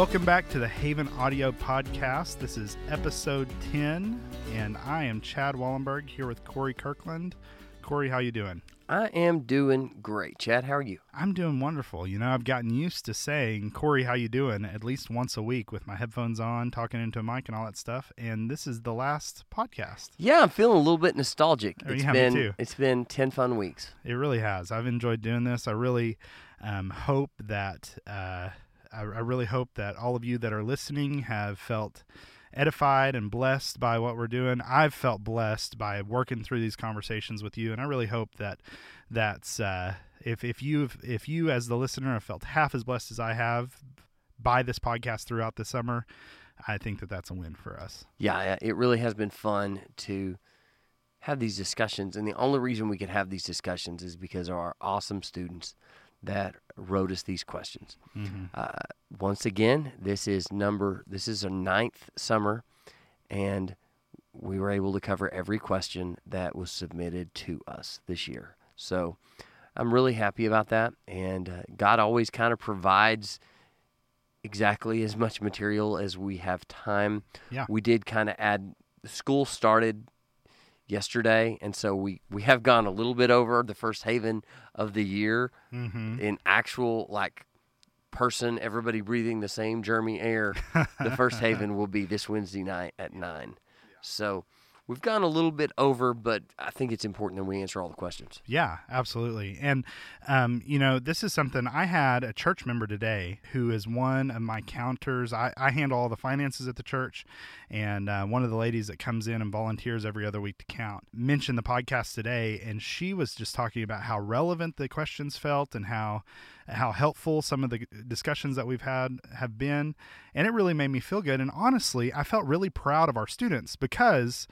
Welcome back to the Haven Audio Podcast. This is episode 10, and I am Chad Wallenberg here with Corey Kirkland. Corey, how you doing? I am doing great. Chad, how are you? I'm doing wonderful. You know, I've gotten used to saying, Corey, how you doing? at least once a week with my headphones on, talking into a mic and all that stuff. And this is the last podcast. Yeah, I'm feeling a little bit nostalgic. Oh, It's yeah, me too. it's been 10 fun weeks. It really has. I've enjoyed doing this. I really um, hope that uh, I, I really hope that all of you that are listening have felt edified and blessed by what we're doing. I've felt blessed by working through these conversations with you, and I really hope that that's uh, if if you if you as the listener have felt half as blessed as I have by this podcast throughout the summer. I think that that's a win for us. Yeah, it really has been fun to have these discussions. And the only reason we could have these discussions is because of our awesome students that wrote us these questions. Uh, once again, this is number, this is our ninth summer, and we were able to cover every question that was submitted to us this year. So I'm really happy about that. And uh, God always kind of provides exactly as much material as we have time. Yeah. We did kind of add, school started yesterday, and so we, we have gone a little bit over the first haven of the year Mm-hmm. in actual, like, person, everybody breathing the same germy air. the first haven will be this Wednesday night at 9. So we've gone a little bit over, but I think it's important that we answer all the questions. Yeah, absolutely. And, um, you know, this is something I had a church member today who is one of my counters. I, I handle all the finances at the church. And uh, one of the ladies that comes in and volunteers every other week to count mentioned the podcast today. And she was just talking about how relevant the questions felt and how, how helpful some of the discussions that we've had have been. And it really made me feel good. And honestly, I felt really proud of our students because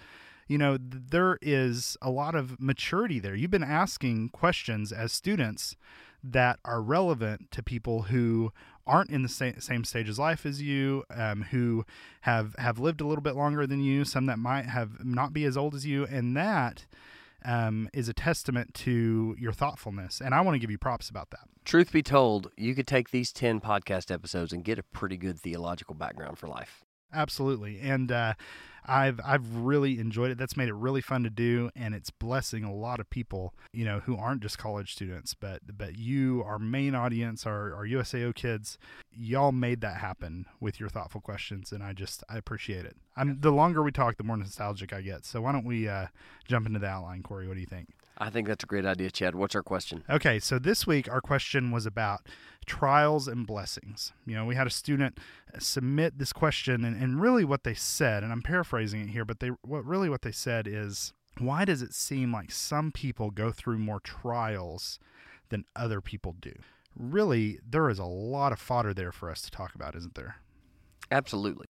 you know, th- there is a lot of maturity there. You've been asking questions as students that are relevant to people who aren't in the same, same stage of life as you, um, who have have lived a little bit longer than you, some that might have not be as old as you, and that um, is a testament to your thoughtfulness. And I want to give you props about that. Truth be told, you could take these 10 podcast episodes and get a pretty good theological background for life. Absolutely, and uh, I've I've really enjoyed it. That's made it really fun to do, and it's blessing a lot of people, you know, who aren't just college students, but but you, our main audience, our our USAO kids, y'all made that happen with your thoughtful questions, and I just I appreciate it. I'm the longer we talk, the more nostalgic I get. So why don't we uh, jump into the outline, Corey? What do you think? I think that's a great idea, Chad. What's our question? Okay, so this week our question was about trials and blessings. You know, we had a student submit this question, and, and really what they said, and I'm paraphrasing it here, but they what really what they said is, why does it seem like some people go through more trials than other people do? Really, there is a lot of fodder there for us to talk about, isn't there? Absolutely.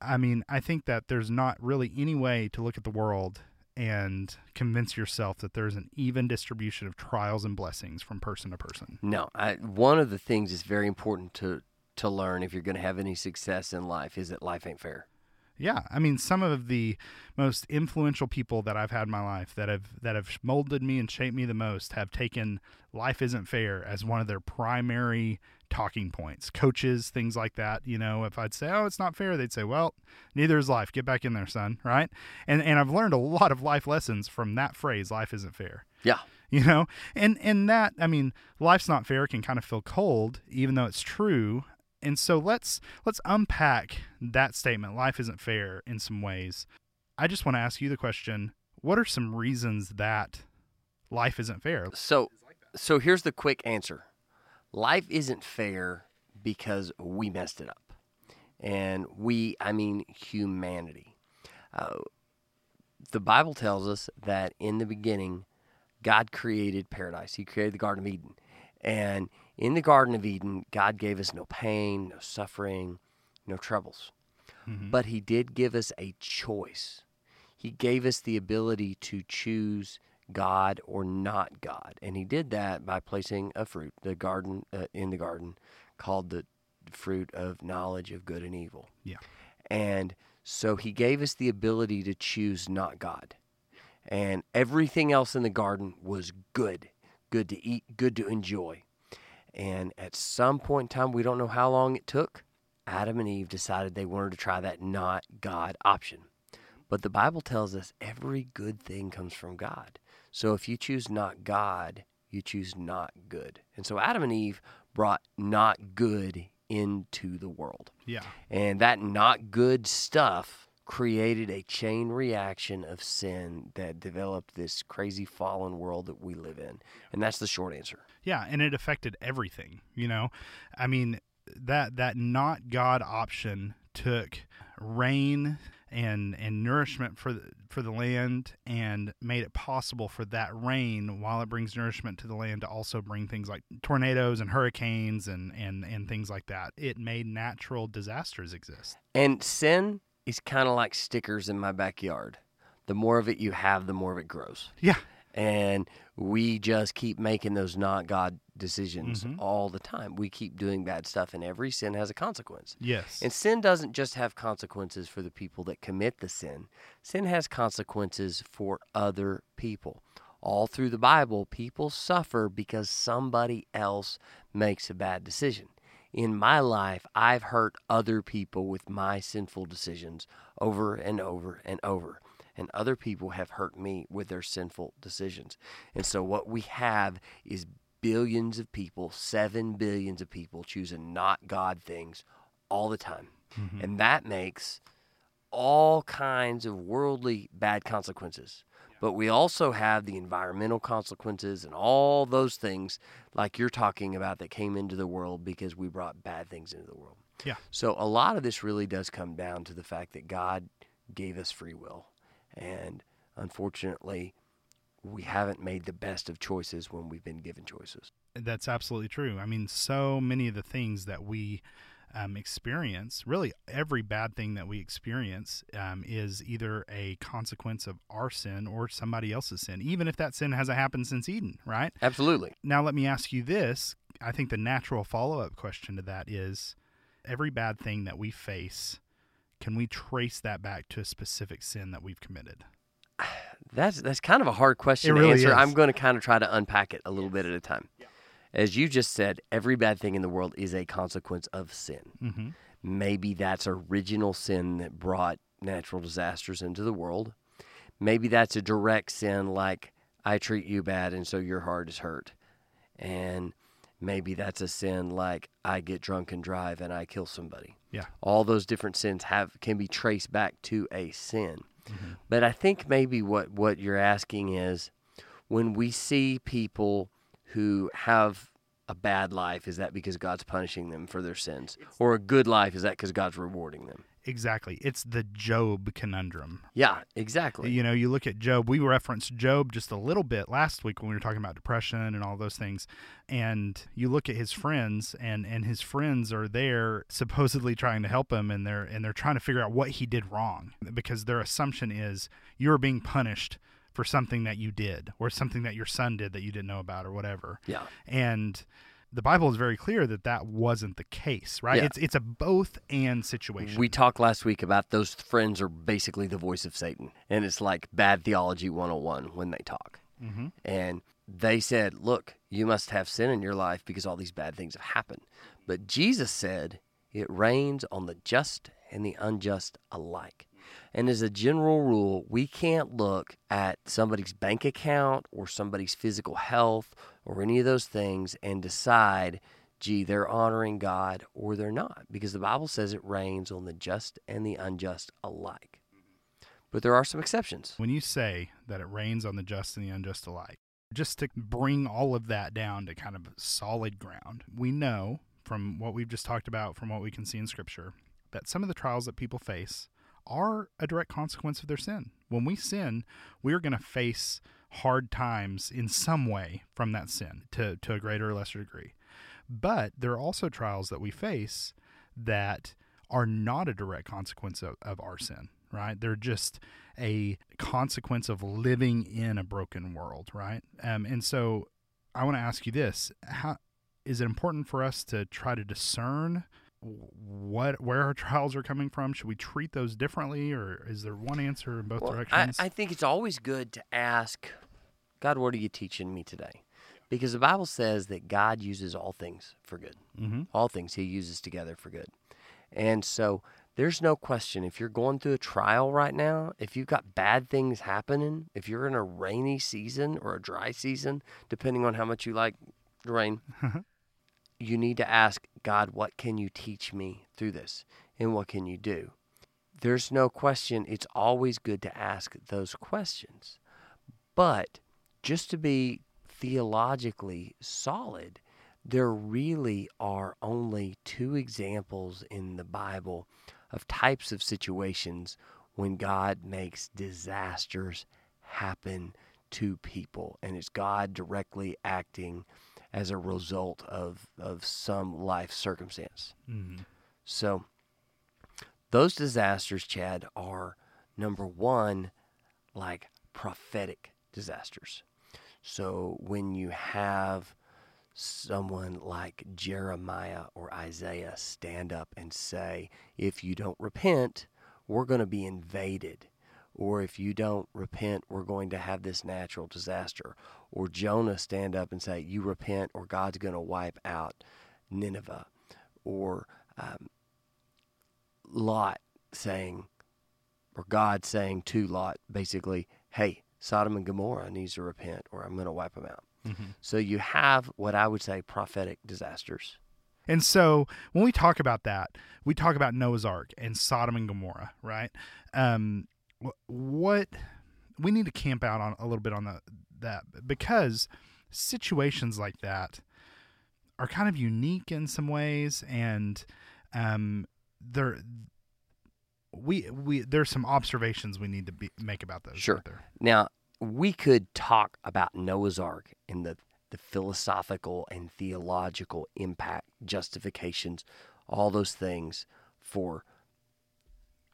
I mean, I think that there's not really any way to look at the world and convince yourself that there's an even distribution of trials and blessings from person to person. No, I, one of the things that's very important to, to learn if you're going to have any success in life is that life ain't fair. Yeah, I mean, some of the most influential people that I've had in my life that have that have molded me and shaped me the most have taken "life isn't fair" as one of their primary talking points. Coaches, things like that. You know, if I'd say, "Oh, it's not fair," they'd say, "Well, neither is life. Get back in there, son." Right? And and I've learned a lot of life lessons from that phrase, "Life isn't fair." Yeah. you know and and that i mean life's not fair can kind of feel cold even though it's true and so let's let's unpack that statement life isn't fair in some ways i just want to ask you the question what are some reasons that life isn't fair So, so here's the quick answer life isn't fair because we messed it up. And we, I mean, humanity. Uh, the Bible tells us that in the beginning, God created paradise. He created the Garden of Eden. And in the Garden of Eden, God gave us no pain, no suffering, no troubles. But He did give us a choice. He gave us the ability to choose God or not God. And He did that by placing a fruit, the garden, uh, in the garden, called the fruit of knowledge of good and evil. Yeah. And so He gave us the ability to choose not God. And everything else in the garden was good, good to eat, good to enjoy. And at some point in time, we don't know how long it took. Adam and Eve decided they wanted to try that not God option. But the Bible tells us every good thing comes from God. So if you choose not God, you choose not good. And so Adam and Eve brought not good into the world. Yeah. And that not good stuff created a chain reaction of sin that developed this crazy fallen world that we live in. And that's the short answer. Yeah, and it affected everything, you know. I mean, that that not God option took rain and and nourishment for the, for the land and made it possible for that rain while it brings nourishment to the land to also bring things like tornadoes and hurricanes and and and things like that it made natural disasters exist And sin is kind of like stickers in my backyard. The more of it you have, the more of it grows. yeah And we just keep making those not God decisions Mhm. all the time. We keep doing bad stuff, and every sin has a consequence. yes And sin doesn't just have consequences for the people that commit the sin, sin has consequences for other people. All through the Bible, people suffer because somebody else makes a bad decision. In my life, I've hurt other people with my sinful decisions over and over and over. And other people have hurt me with their sinful decisions. And so, what we have is billions of people, seven billions of people choosing not God things all the time. Mhm. And that makes all kinds of worldly bad consequences. But we also have the environmental consequences and all those things, like you're talking about, that came into the world because we brought bad things into the world. Yeah. So a lot of this really does come down to the fact that God gave us free will. And unfortunately, we haven't made the best of choices when we've been given choices. That's absolutely true. I mean, so many of the things that we um, experience, really every bad thing that we experience, um, is either a consequence of our sin or somebody else's sin, even if that sin hasn't happened since Eden, right? Absolutely. Now, let me ask you this. I think the natural follow up question to that is every bad thing that we face, can we trace that back to a specific sin that we've committed? That's that's kind of a hard question It to really answer. is. I'm going to kind of try to unpack it a little bit at a time. As you just said, every bad thing in the world is a consequence of sin. Mm-hmm. Maybe that's original sin that brought natural disasters into the world. Maybe that's a direct sin like I treat you bad and so your heart is hurt. And maybe that's a sin like I get drunk and drive and I kill somebody. Yeah. All those different sins have can be traced back to a sin. Mhm. But I think maybe what, what you're asking is when we see people who have a bad life, is that because God's punishing them for their sins? Or a good life, is that because God's rewarding them? Exactly. It's the Job conundrum. Yeah, exactly. You know, you look at Job. We referenced Job just a little bit last week when we were talking about depression and all those things. And you look at his friends, and and his friends are there supposedly trying to help him, and they're and they're trying to figure out what he did wrong because their assumption is you're being punished for something that you did or something that your son did that you didn't know about or whatever. Yeah. And the Bible is very clear that that wasn't the case, right? Yeah. It's it's a both and situation. We talked last week about those friends are basically the voice of Satan. And it's like bad theology 101 when they talk. mm-hmm. And they said, Look, you must have sin in your life because all these bad things have happened. But Jesus said, It rains on the just and the unjust alike. And as a general rule, we can't look at somebody's bank account or somebody's physical health or any of those things and decide, gee, they're honoring God or they're not. Because the Bible says it rains on the just and the unjust alike. But there are some exceptions. When you say that it rains on the just and the unjust alike, just to bring all of that down to kind of solid ground, we know from what we've just talked about, from what we can see in Scripture, that some of the trials that people face are a direct consequence of their sin. When we sin, we're going to face hard times in some way from that sin to, to a greater or lesser degree. But there are also trials that we face that are not a direct consequence of, of our sin, right? They're just a consequence of living in a broken world, right? Um, and so I want to ask you this how is it important for us to try to discern what where our trials are coming from should we treat those differently or is there one answer in both Well, I, directions I think it's always good to ask God, what are you teaching me today? Because the Bible says that God uses all things for good. mm-hmm. All things He uses together for good. And so there's no question if you're going through a trial right now, if you've got bad things happening, if you're in a rainy season or a dry season, depending on how much you like the rain, you need to ask God, what can you teach me through this? And what can you do? There's no question, it's always good to ask those questions. But just to be theologically solid, there really are only two examples in the Bible of types of situations when God makes disasters happen to people. And it's God directly acting as a result of, of some life circumstance. Mm-hmm. So, those disasters, Chad, are number one, like prophetic disasters. So, when you have someone like Jeremiah or Isaiah stand up and say, if you don't repent, we're going to be invaded. Or if you don't repent, we're going to have this natural disaster. Or Jonah stand up and say, you repent, or God's going to wipe out Nineveh. Or um, Lot saying, or God saying to Lot, basically, hey, Sodom and Gomorrah needs to repent, or I'm going to wipe them out. Mm-hmm. So you have what I would say prophetic disasters. And so when we talk about that, we talk about Noah's Ark and Sodom and Gomorrah, right? Um, what we need to camp out on a little bit on the, that because situations like that are kind of unique in some ways, and um, there we we there's some observations we need to be, make about those. Sure. There. Now we could talk about Noah's Ark and the the philosophical and theological impact, justifications, all those things for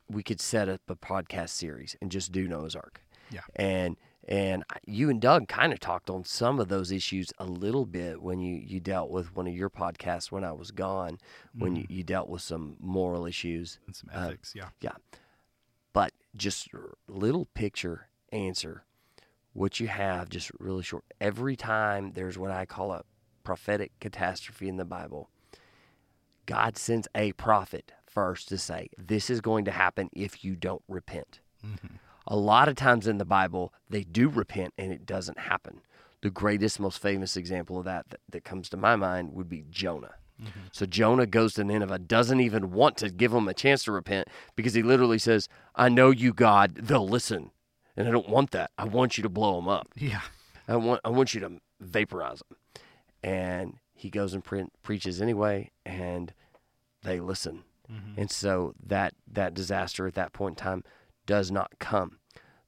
we could set up a podcast series and just do Noah's Ark. Yeah. And and you and Doug kind of talked on some of those issues a little bit when you, you dealt with one of your podcasts when I was gone, when you, Mhm. you dealt with some moral issues. And some Uh, ethics, yeah. Yeah. But just little picture answer what you have, just really short. Every time there's what I call a prophetic catastrophe in the Bible, God sends a prophet first to say, This is going to happen if you don't repent. Mm-hmm. A lot of times in the Bible, they do repent and it doesn't happen. The greatest, most famous example of that that, that comes to my mind would be Jonah. Mm-hmm. So Jonah goes to Nineveh, doesn't even want to give them a chance to repent because he literally says, I know you, God, they'll listen. And I don't want that. I want you to blow them up. Yeah. I want, I want you to vaporize them. And he goes and pre- preaches anyway, and they listen. Mm-hmm. And so that that disaster at that point in time does not come.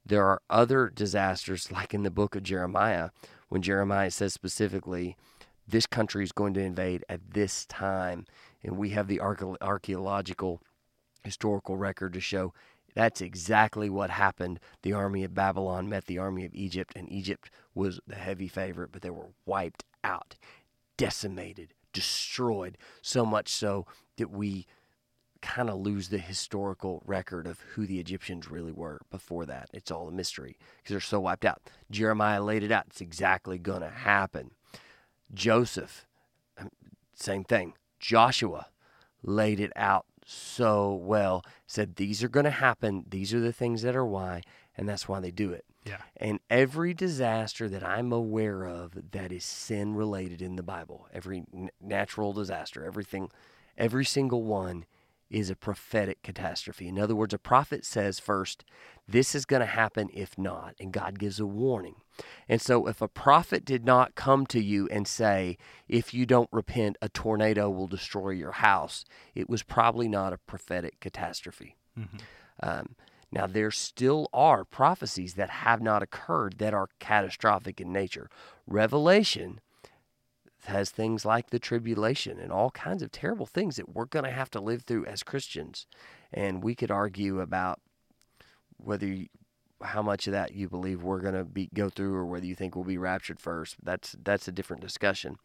There are other disasters, like in the book of Jeremiah, when Jeremiah says specifically, "This country is going to invade at this time," and we have the archaeological historical record to show that's exactly what happened. The army of Babylon met the army of Egypt, and Egypt was the heavy favorite, but they were wiped out, decimated, destroyed, so much so that we kind of lose the historical record of who the Egyptians really were before that. It's all a mystery because they're so wiped out. Jeremiah laid it out. It's exactly going to happen. Joseph, um, same thing. Joshua laid it out so well. Said these are going to happen. These are the things that are why, and that's why they do it. Yeah. And every disaster that I'm aware of that is sin related in the Bible, every n- natural disaster, everything, every single one is a prophetic catastrophe. In other words, a prophet says first, this is going to happen if not, and God gives a warning. And so, if a prophet did not come to you and say, if you don't repent, a tornado will destroy your house, it was probably not a prophetic catastrophe. Mm-hmm. Um, now, there still are prophecies that have not occurred that are catastrophic in nature. Revelation has things like the tribulation and all kinds of terrible things that we're going to have to live through as Christians. And we could argue about whether you, how much of that you believe we're going to be go through or whether you think we'll be raptured first. That's that's a different discussion.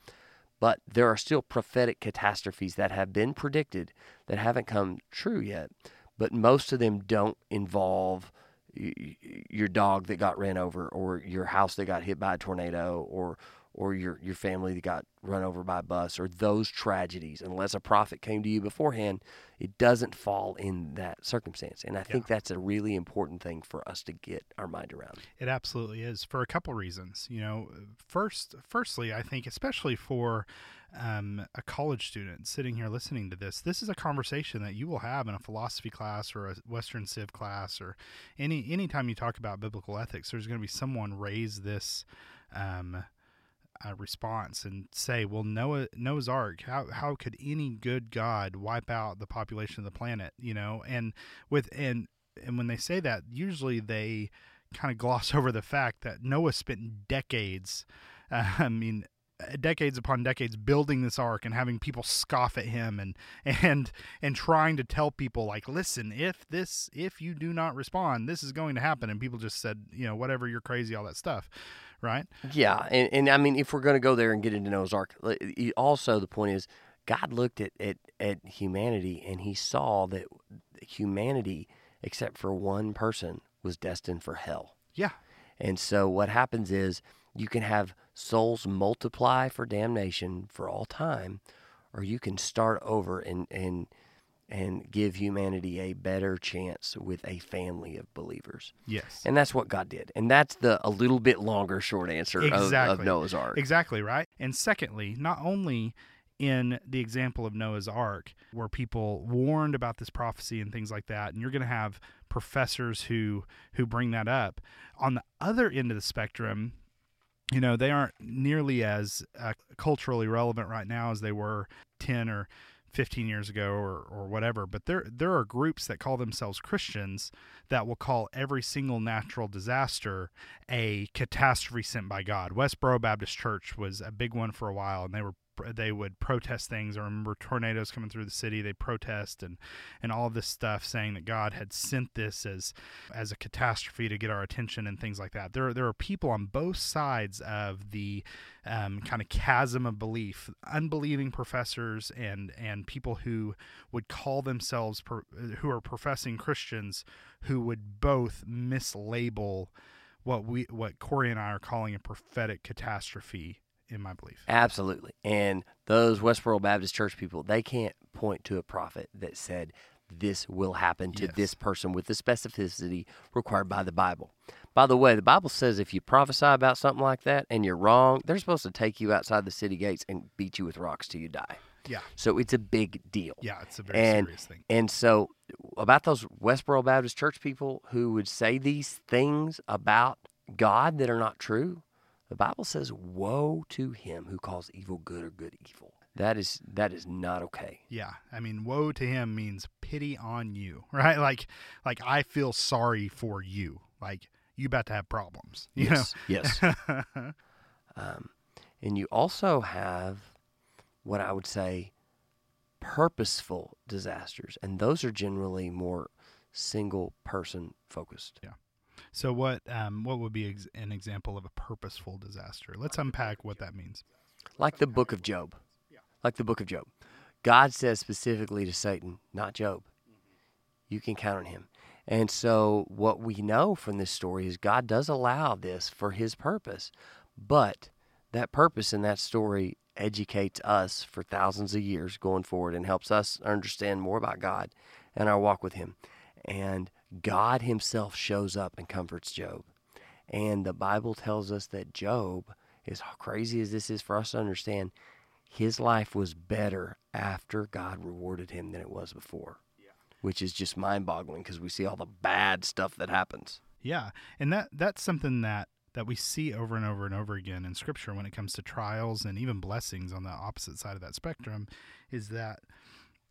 But there are still prophetic catastrophes that have been predicted that haven't come true yet. But most of them don't involve your dog that got ran over or your house that got hit by a tornado or or your your family that got run over by a bus or those tragedies unless a prophet came to you beforehand it doesn't fall in that circumstance and i think that's a really important thing for us to get our mind around It absolutely is for a couple reasons. You know, first, firstly, I think especially for um, a college student sitting here listening to this, this is a conversation that you will have in a philosophy class or a Western Civ class or any anytime you talk about biblical ethics. There's going to be someone raise this. Um, response and say, "Well, Noah Noah's Ark. How how could any good God wipe out the population of the planet? You know?" And with and and when they say that, usually they kind of gloss over the fact that Noah spent decades. Uh, I mean, decades upon decades building this ark and having people scoff at him and and and trying to tell people like listen if this if you do not respond this is going to happen and people just said you know whatever you're crazy all that stuff right? Yeah and, and i mean if we're going to go there and get into noah's ark also the point is god looked at, at at humanity and he saw that humanity except for one person was destined for hell. Yeah. And so what happens is you can have souls multiply for damnation for all time, or you can start over and and and give humanity a better chance with a family of believers. Yes. And that's what God did. And that's the a little bit longer short answer exactly. of, of Noah's Ark. Exactly, right? And secondly, not only in the example of Noah's Ark, where people warned about this prophecy and things like that, and you're going to have professors who who bring that up. On the other end of the spectrum, you know they aren't nearly as uh, culturally relevant right now as they were 10 or 15 years ago or, or whatever but there there are groups that call themselves Christians that will call every single natural disaster a catastrophe sent by God. Westboro Baptist Church was a big one for a while and they were they would protest things. I remember tornadoes coming through the city. They protest and and all this stuff, saying that God had sent this as as a catastrophe to get our attention and things like that. There there are people on both sides of the um, kind of chasm of belief, unbelieving professors and and people who would call themselves who are professing Christians who would both mislabel what we what Corey and I are calling a prophetic catastrophe in my belief. Absolutely. And those Westboro Baptist Church people, they can't point to a prophet that said this will happen to yes. this person with the specificity required by the Bible. By the way, the Bible says if you prophesy about something like that and you're wrong, they're supposed to take you outside the city gates and beat you with rocks till you die. Yeah. So it's a big deal. Yeah, it's a very and, serious thing. And so about those Westboro Baptist Church people who would say these things about God that are not true, the Bible says, "Woe to him who calls evil good or good evil." That is that is not okay. Yeah, I mean, woe to him means pity on you, right? Like, like I feel sorry for you. Like you about to have problems. You yes. Know? Yes. um, and you also have what I would say purposeful disasters, and those are generally more single person focused. Yeah. So what um, what would be ex- an example of a purposeful disaster? Let's unpack what that means. Like the book of Job. Like the book of Job. God says specifically to Satan, not Job. You can count on him. And so what we know from this story is God does allow this for his purpose. But that purpose in that story educates us for thousands of years going forward and helps us understand more about God and our walk with him. And God Himself shows up and comforts Job. And the Bible tells us that Job, as crazy as this is for us to understand, his life was better after God rewarded him than it was before, yeah. which is just mind boggling because we see all the bad stuff that happens. Yeah. And that that's something that that we see over and over and over again in scripture when it comes to trials and even blessings on the opposite side of that spectrum is that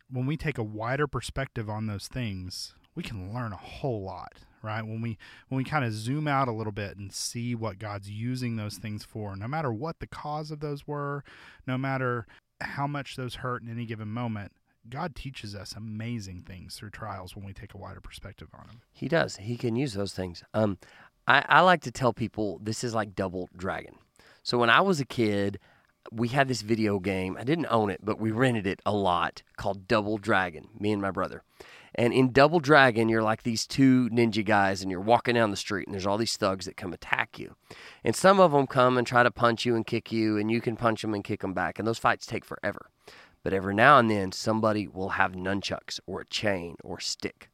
when we take a wider perspective on those things we can learn a whole lot right? When we when we kind of zoom out a little bit and see what god's using those things for no matter what the cause of those were no matter how much those hurt in any given moment god teaches us amazing things through trials when we take a wider perspective on them he does. He can use those things. Um i, I like to tell people this is like double dragon. So when i was a kid we had this video game. I didn't own it but we rented it a lot called double dragon me and my brother And in Double Dragon, you're like these two ninja guys, and you're walking down the street, and there's all these thugs that come attack you. And some of them come and try to punch you and kick you, and you can punch them and kick them back. And those fights take forever. But every now and then, somebody will have nunchucks or a chain or a stick.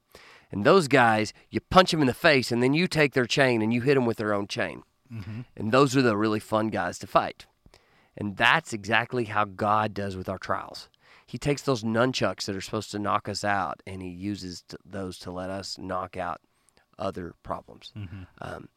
And those guys, you punch them in the face, and then you take their chain and you hit them with their own chain. Mm-hmm. And those are the really fun guys to fight. And that's exactly how God does with our trials. He takes those nunchucks that are supposed to knock us out and he uses t- those to let us knock out other problems. Mm-hmm. Um,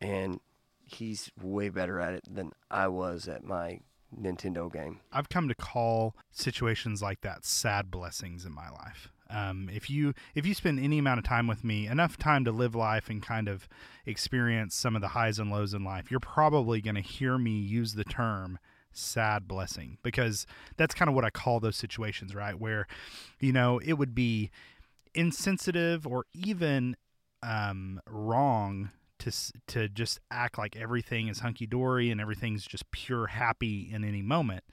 and he's way better at it than I was at my Nintendo game. I've come to call situations like that sad blessings in my life. Um, if you if you spend any amount of time with me, enough time to live life and kind of experience some of the highs and lows in life, you're probably going to hear me use the term sad blessing because that's kind of what I call those situations, right? Where, you know, it would be insensitive or even um, wrong to to just act like everything is hunky dory and everything's just pure happy in any moment.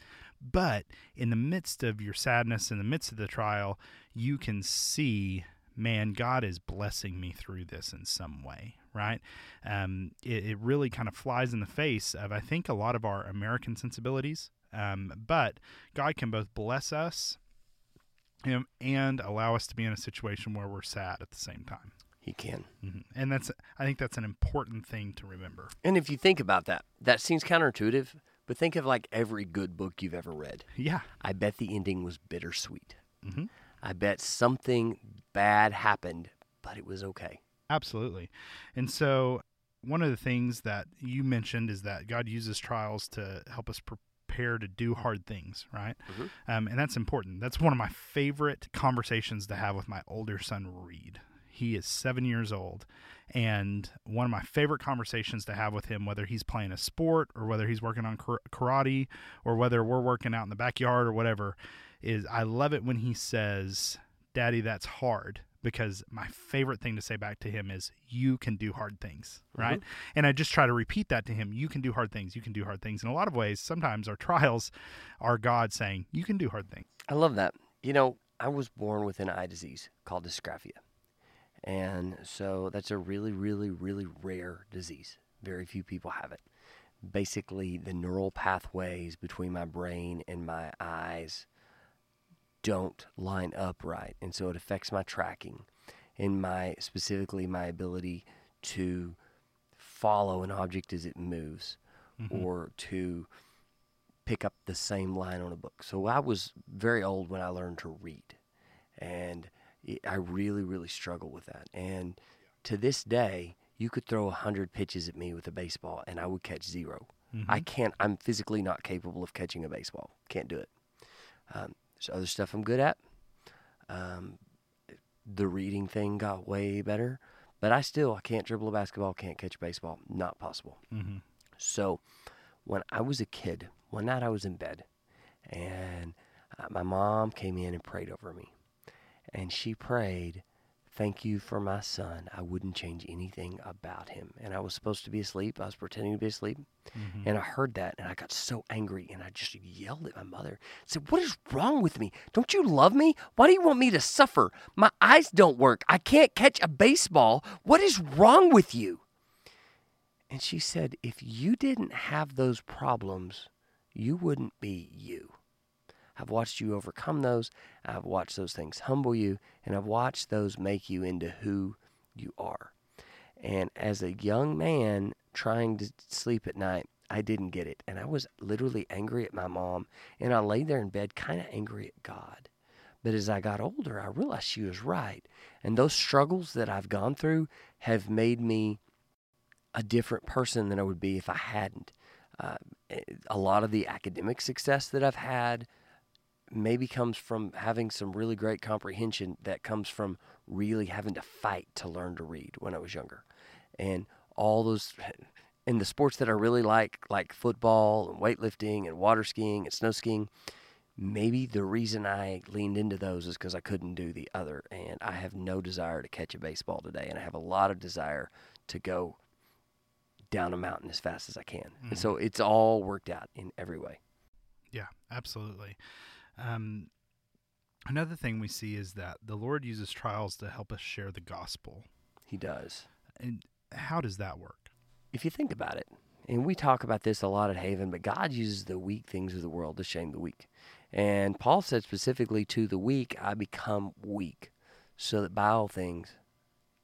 But in the midst of your sadness, in the midst of the trial, you can see, man, God is blessing me through this in some way, right? Um, it, it, really kind of flies in the face of, I think, a lot of our American sensibilities. Um, but God can both bless us and, and allow us to be in a situation where we're sad at the same time. He can. Mm-hmm. And that's, I think that's an important thing to remember. And if you think about that, that seems counterintuitive, but think of like every good book you've ever read. Yeah. I bet the ending was bittersweet. Mm-hmm. I bet something bad happened, but it was okay. Absolutely. And so, one of the things that you mentioned is that God uses trials to help us prepare to do hard things, right? Mm-hmm. Um, and that's important. That's one of my favorite conversations to have with my older son, Reed. He is seven years old. And one of my favorite conversations to have with him, whether he's playing a sport or whether he's working on karate or whether we're working out in the backyard or whatever, is I love it when he says, Daddy, that's hard. Because my favorite thing to say back to him is, You can do hard things, right? Mm-hmm. And I just try to repeat that to him. You can do hard things. You can do hard things. In a lot of ways, sometimes our trials are God saying, You can do hard things. I love that. You know, I was born with an eye disease called dysgraphia. And so that's a really, really, really rare disease. Very few people have it. Basically, the neural pathways between my brain and my eyes don't line up right. And so it affects my tracking and my, specifically, my ability to follow an object as it moves mm-hmm. or to pick up the same line on a book. So I was very old when I learned to read. And I really, really struggle with that. And to this day, you could throw a hundred pitches at me with a baseball, and I would catch 0 mm-hmm. I can't. I'm physically not capable of catching a baseball. Can't do it. Um, there's other stuff I'm good at. Um, the reading thing got way better, but I still I can't dribble a basketball, can't catch a baseball. Not possible. Mm-hmm. So, when I was a kid, one night I was in bed, and uh, my mom came in and prayed over me and she prayed, Thank you for my son. I wouldn't change anything about him. And I was supposed to be asleep. I was pretending to be asleep. Mm-hmm. And I heard that and I got so angry and I just yelled at my mother. I said, What is wrong with me? Don't you love me? Why do you want me to suffer? My eyes don't work. I can't catch a baseball. What is wrong with you? And she said, If you didn't have those problems, you wouldn't be you. I've watched you overcome those. I've watched those things humble you, and I've watched those make you into who you are. And as a young man trying to sleep at night, I didn't get it. And I was literally angry at my mom. And I lay there in bed, kind of angry at God. But as I got older, I realized she was right. And those struggles that I've gone through have made me a different person than I would be if I hadn't. Uh, a lot of the academic success that I've had, maybe comes from having some really great comprehension that comes from really having to fight to learn to read when I was younger. And all those in the sports that I really like, like football and weightlifting and water skiing and snow skiing, maybe the reason I leaned into those is because I couldn't do the other. And I have no desire to catch a baseball today. And I have a lot of desire to go down a mountain as fast as I can. Mm-hmm. And so it's all worked out in every way. Yeah, absolutely. Um, Another thing we see is that the Lord uses trials to help us share the gospel. He does. And how does that work? If you think about it, and we talk about this a lot at Haven, but God uses the weak things of the world to shame the weak. And Paul said specifically to the weak, I become weak, so that by all things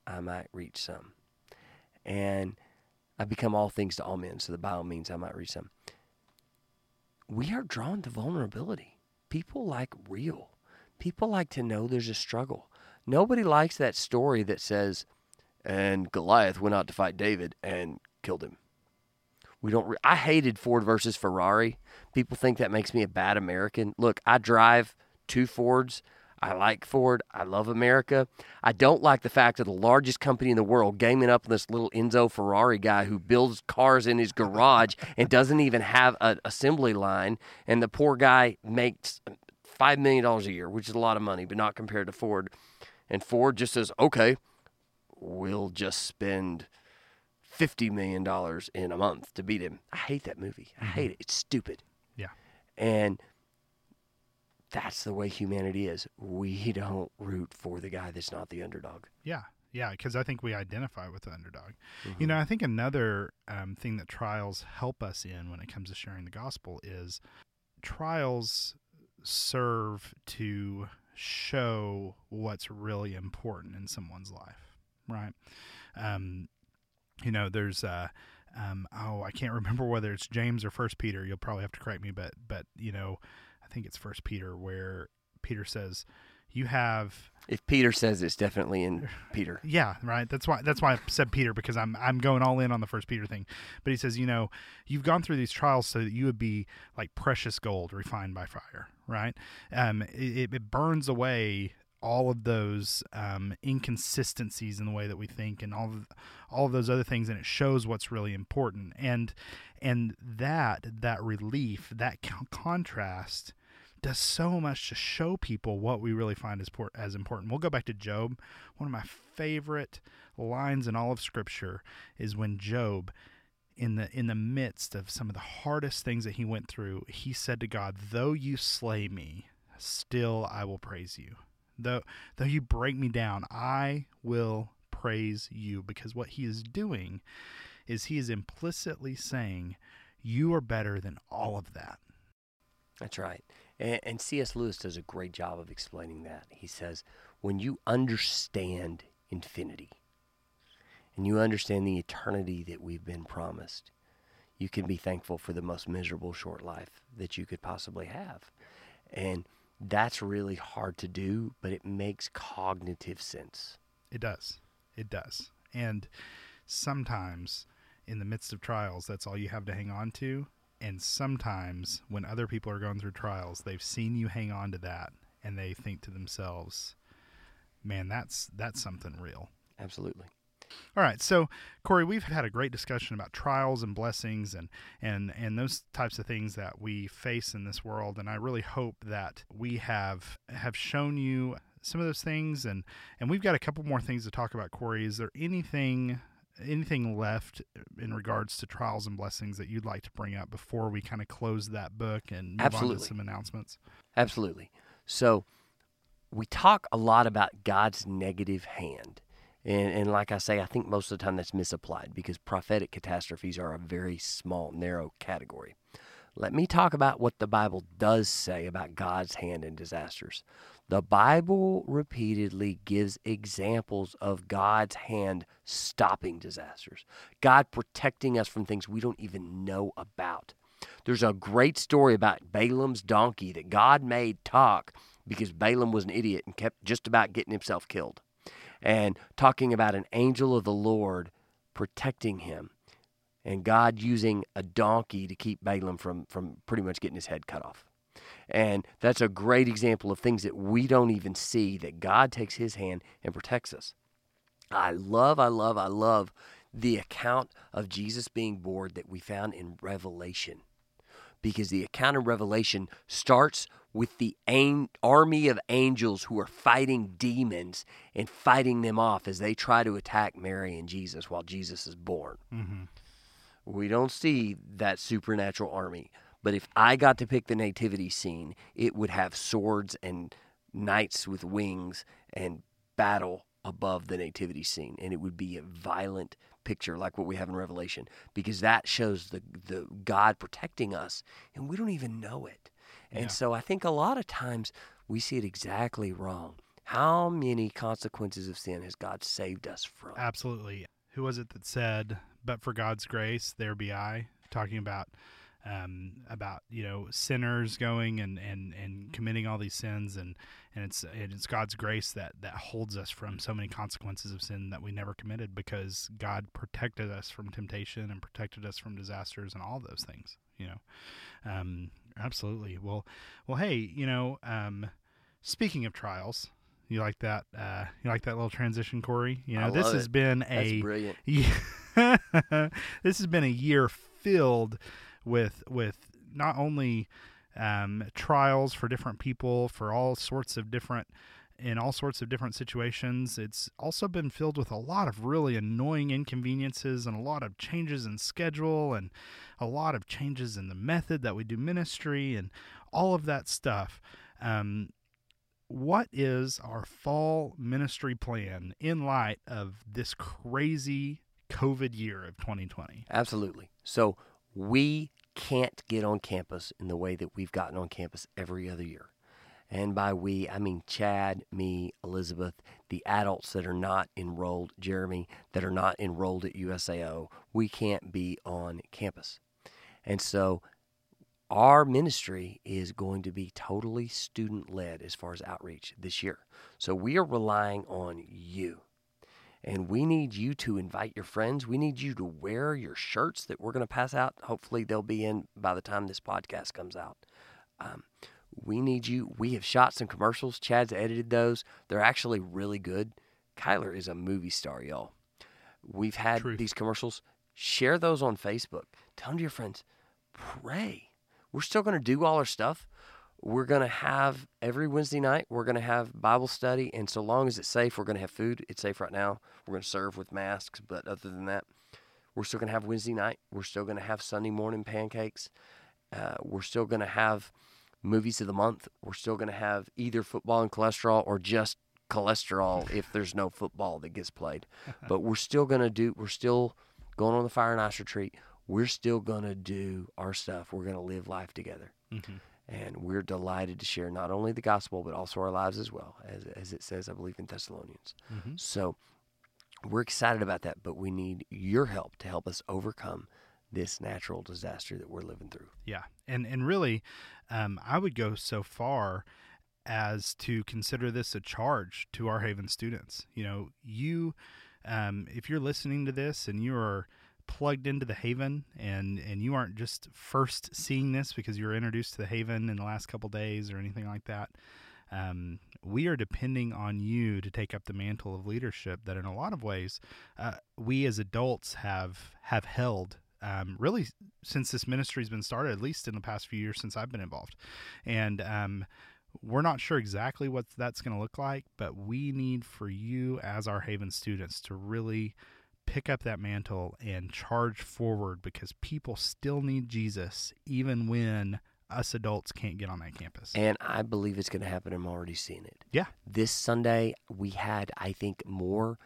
I might reach some. And I become all things to all men, so that by all means I might reach some. We are drawn to vulnerability. People like real. People like to know there's a struggle. Nobody likes that story that says, and Goliath went out to fight David and killed him. We don't. Re- I hated Ford versus Ferrari. People think that makes me a bad American. Look, I drive two Fords. I like Ford. I love America. I don't like the fact that the largest company in the world gaming up this little Enzo Ferrari guy who builds cars in his garage and doesn't even have an assembly line. And the poor guy makes $5 million a year, which is a lot of money, but not compared to Ford. And Ford just says, okay, we'll just spend $50 million in a month to beat him. I hate that movie. I hate mm-hmm. it. It's stupid. Yeah. And that's the way humanity is. We don't root for the guy that's not the underdog. Yeah, yeah, because I think we identify with the underdog. You know, I think another um, thing that trials help us in when it comes to sharing the gospel is trials serve to show what's really important in someone's life, right? Um, you know, there's uh, um, oh, I can't remember whether it's James or First Peter. You'll probably have to correct me, but but you know, I think it's First Peter where Peter says, "You have." If Peter says it's definitely in Peter. Yeah, right. That's why that's why I said Peter because I'm I'm going all in on the first Peter thing. But he says, you know, you've gone through these trials so that you would be like precious gold refined by fire, right? Um, it, it burns away all of those um, inconsistencies in the way that we think and all of, all of those other things and it shows what's really important and and that that relief that co- contrast does so much to show people what we really find as, as important. We'll go back to Job. One of my favorite lines in all of Scripture is when Job, in the in the midst of some of the hardest things that he went through, he said to God, "Though you slay me, still I will praise you. Though though you break me down, I will praise you." Because what he is doing is he is implicitly saying, "You are better than all of that." That's right. And, and C.S. Lewis does a great job of explaining that. He says, when you understand infinity and you understand the eternity that we've been promised, you can be thankful for the most miserable short life that you could possibly have. And that's really hard to do, but it makes cognitive sense. It does. It does. And sometimes in the midst of trials, that's all you have to hang on to. And sometimes when other people are going through trials, they've seen you hang on to that and they think to themselves, man, that's that's something real. Absolutely. All right, so Corey, we've had a great discussion about trials and blessings and and and those types of things that we face in this world, and I really hope that we have have shown you some of those things, and and we've got a couple more things to talk about. Corey, is there anything anything left in regards to trials and blessings that you'd like to bring up before we kind of close that book and move on Absolutely. to some announcements? Absolutely. So we talk a lot about God's negative hand. And, and like I say, I think most of the time that's misapplied because prophetic catastrophes are a very small, narrow category. Let me talk about what the Bible does say about God's hand in disasters. The Bible repeatedly gives examples of God's hand stopping disasters, God protecting us from things we don't even know about. There's a great story about Balaam's donkey that God made talk because Balaam was an idiot and kept just about getting himself killed. And talking about an angel of the Lord protecting him and God using a donkey to keep Balaam from, from pretty much getting his head cut off. And that's a great example of things that we don't even see that God takes his hand and protects us. I love, I love, I love the account of Jesus being bored that we found in Revelation. Because the account of Revelation starts with the an- army of angels who are fighting demons and fighting them off as they try to attack Mary and Jesus while Jesus is born. Mm-hmm. We don't see that supernatural army. But if I got to pick the nativity scene, it would have swords and knights with wings and battle above the nativity scene and it would be a violent picture like what we have in revelation because that shows the the god protecting us and we don't even know it and Yeah. so i think a lot of times we see it exactly wrong how many consequences of sin has god saved us from Absolutely. Who was it that said, "But for God's grace, there be I," talking about um, about you know sinners going and, and, and committing all these sins, and, and it's and it's God's grace that that holds us from so many consequences of sin that we never committed because God protected us from temptation and protected us from disasters and all those things. You know, um, absolutely. Well, well, hey, you know, um, speaking of trials. You like that? Uh, you like that little transition, Corey? You know, I this has it. been that's a brilliant yeah. this has been a year filled with with not only um, trials for different people for all sorts of different in all sorts of different situations. It's also been filled with a lot of really annoying inconveniences and a lot of changes in schedule and a lot of changes in the method that we do ministry and all of that stuff. Um, what is our fall ministry plan in light of this crazy COVID year of 2020? Absolutely. So we can't get on campus in the way that we've gotten on campus every other year. And by we, I mean Chad, me, Elizabeth, the adults that are not enrolled, Jeremy, that are not enrolled at USAO. We can't be on campus. And so our ministry is going to be totally student led as far as outreach this year. So we are relying on you. And we need you to invite your friends. We need you to wear your shirts that we're going to pass out. Hopefully, they'll be in by the time this podcast comes out. Um, we need you. We have shot some commercials. Chad's edited those. They're actually really good. Kyler is a movie star, y'all. We've had Truth. these commercials. Share those on Facebook. Tell them to your friends. Pray. We're still going to do all our stuff. We're going to have every Wednesday night, we're going to have Bible study. And so long as it's safe, we're going to have food. It's safe right now. We're going to serve with masks. But other than that, we're still going to have Wednesday night. We're still going to have Sunday morning pancakes. Uh, we're still going to have movies of the month. We're still going to have either football and cholesterol or just cholesterol if there's no football that gets played. but we're still going to do, we're still going on the fire and ice retreat. We're still going to do our stuff. We're going to live life together. Mm-hmm. And we're delighted to share not only the gospel, but also our lives as well, as, as it says, I believe, in Thessalonians. Mm-hmm. So we're excited about that, but we need your help to help us overcome this natural disaster that we're living through. Yeah, and and really, um, I would go so far as to consider this a charge to our Haven students. You know, you, um, if you're listening to this and you are plugged into the Haven and and you aren't just first seeing this because you were introduced to the Haven in the last couple days or anything like that. Um, we are depending on you to take up the mantle of leadership that, in a lot of ways, uh, we as adults have have held um, really since this ministry's been started, at least in the past few years since I've been involved. And um, we're not sure exactly what that's going to look like, but we need for you as our Haven students to really pick up that mantle and charge forward because people still need Jesus even when us adults can't get on that campus. And I believe it's going to happen. I'm already seeing it. Yeah. This Sunday, we had, I think, more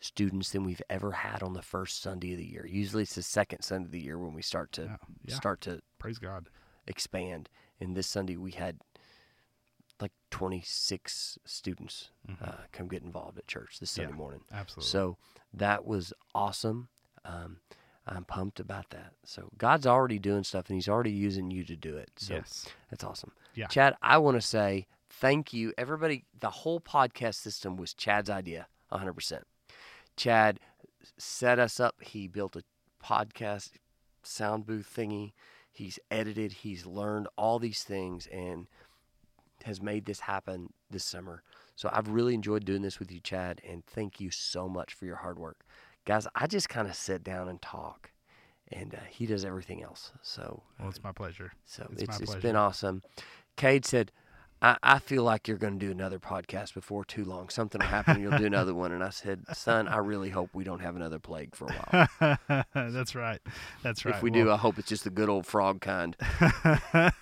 students than we've ever had on the first Sunday of the year. Usually it's the second Sunday of the year when we start to Oh, yeah. start to Praise God. expand. And this Sunday we had like 26 students Mhm. uh, come get involved at church this Sunday Yeah. morning. Absolutely. So that was awesome. Um, I'm pumped about that. So God's already doing stuff, and He's already using you to do it. So yes. that's awesome. Yeah. Chad, I want to say thank you. Everybody, the whole podcast system was Chad's idea, 100%. Chad set us up. He built a podcast sound booth thingy. He's edited, he's learned all these things, and has made this happen this summer. So I've really enjoyed doing this with you, Chad, and thank you so much for your hard work. Guys, I just kind of sit down and talk, and uh, he does everything else. So Well, it's my pleasure. so It's it's it's been awesome. Cade said, I, I feel like you're going to do another podcast before too long. Something will happen. You'll do another one. And I said, son, I really hope we don't have another plague for a while. That's right. That's right. If we Well- do, I hope it's just the good old frog kind.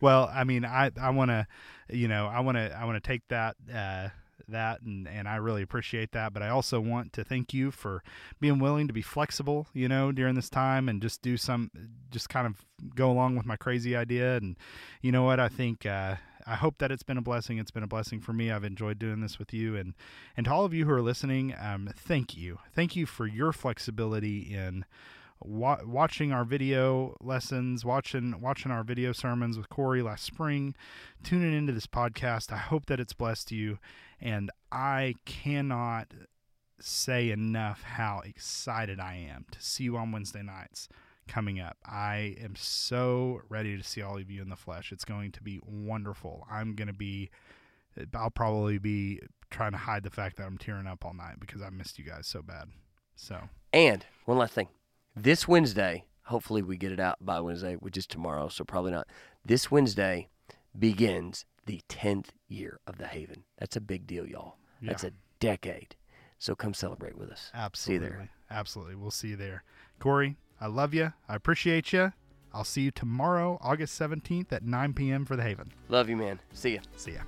well, I mean, I I want to, you know, I want to I want to take that uh, that and and I really appreciate that. But I also want to thank you for being willing to be flexible, you know, during this time and just do some, just kind of go along with my crazy idea. And you know what? I think. Uh, I hope that it's been a blessing. It's been a blessing for me. I've enjoyed doing this with you, and and to all of you who are listening, um, thank you, thank you for your flexibility in wa- watching our video lessons, watching watching our video sermons with Corey last spring, tuning into this podcast. I hope that it's blessed you, and I cannot say enough how excited I am to see you on Wednesday nights coming up. I am so ready to see all of you in the flesh. It's going to be wonderful. I'm going to be I'll probably be trying to hide the fact that I'm tearing up all night because I missed you guys so bad. So, And one last thing. This Wednesday, hopefully we get it out by Wednesday, which is tomorrow, so probably not. This Wednesday begins the 10th year of the Haven. That's a big deal, y'all. That's a decade. So come celebrate with us. Absolutely. See you there. Absolutely. We'll see you there. Corey, I love you. I appreciate you. I'll see you tomorrow, August 17th at 9 p.m. for the Haven. Love you, man. See ya. See ya.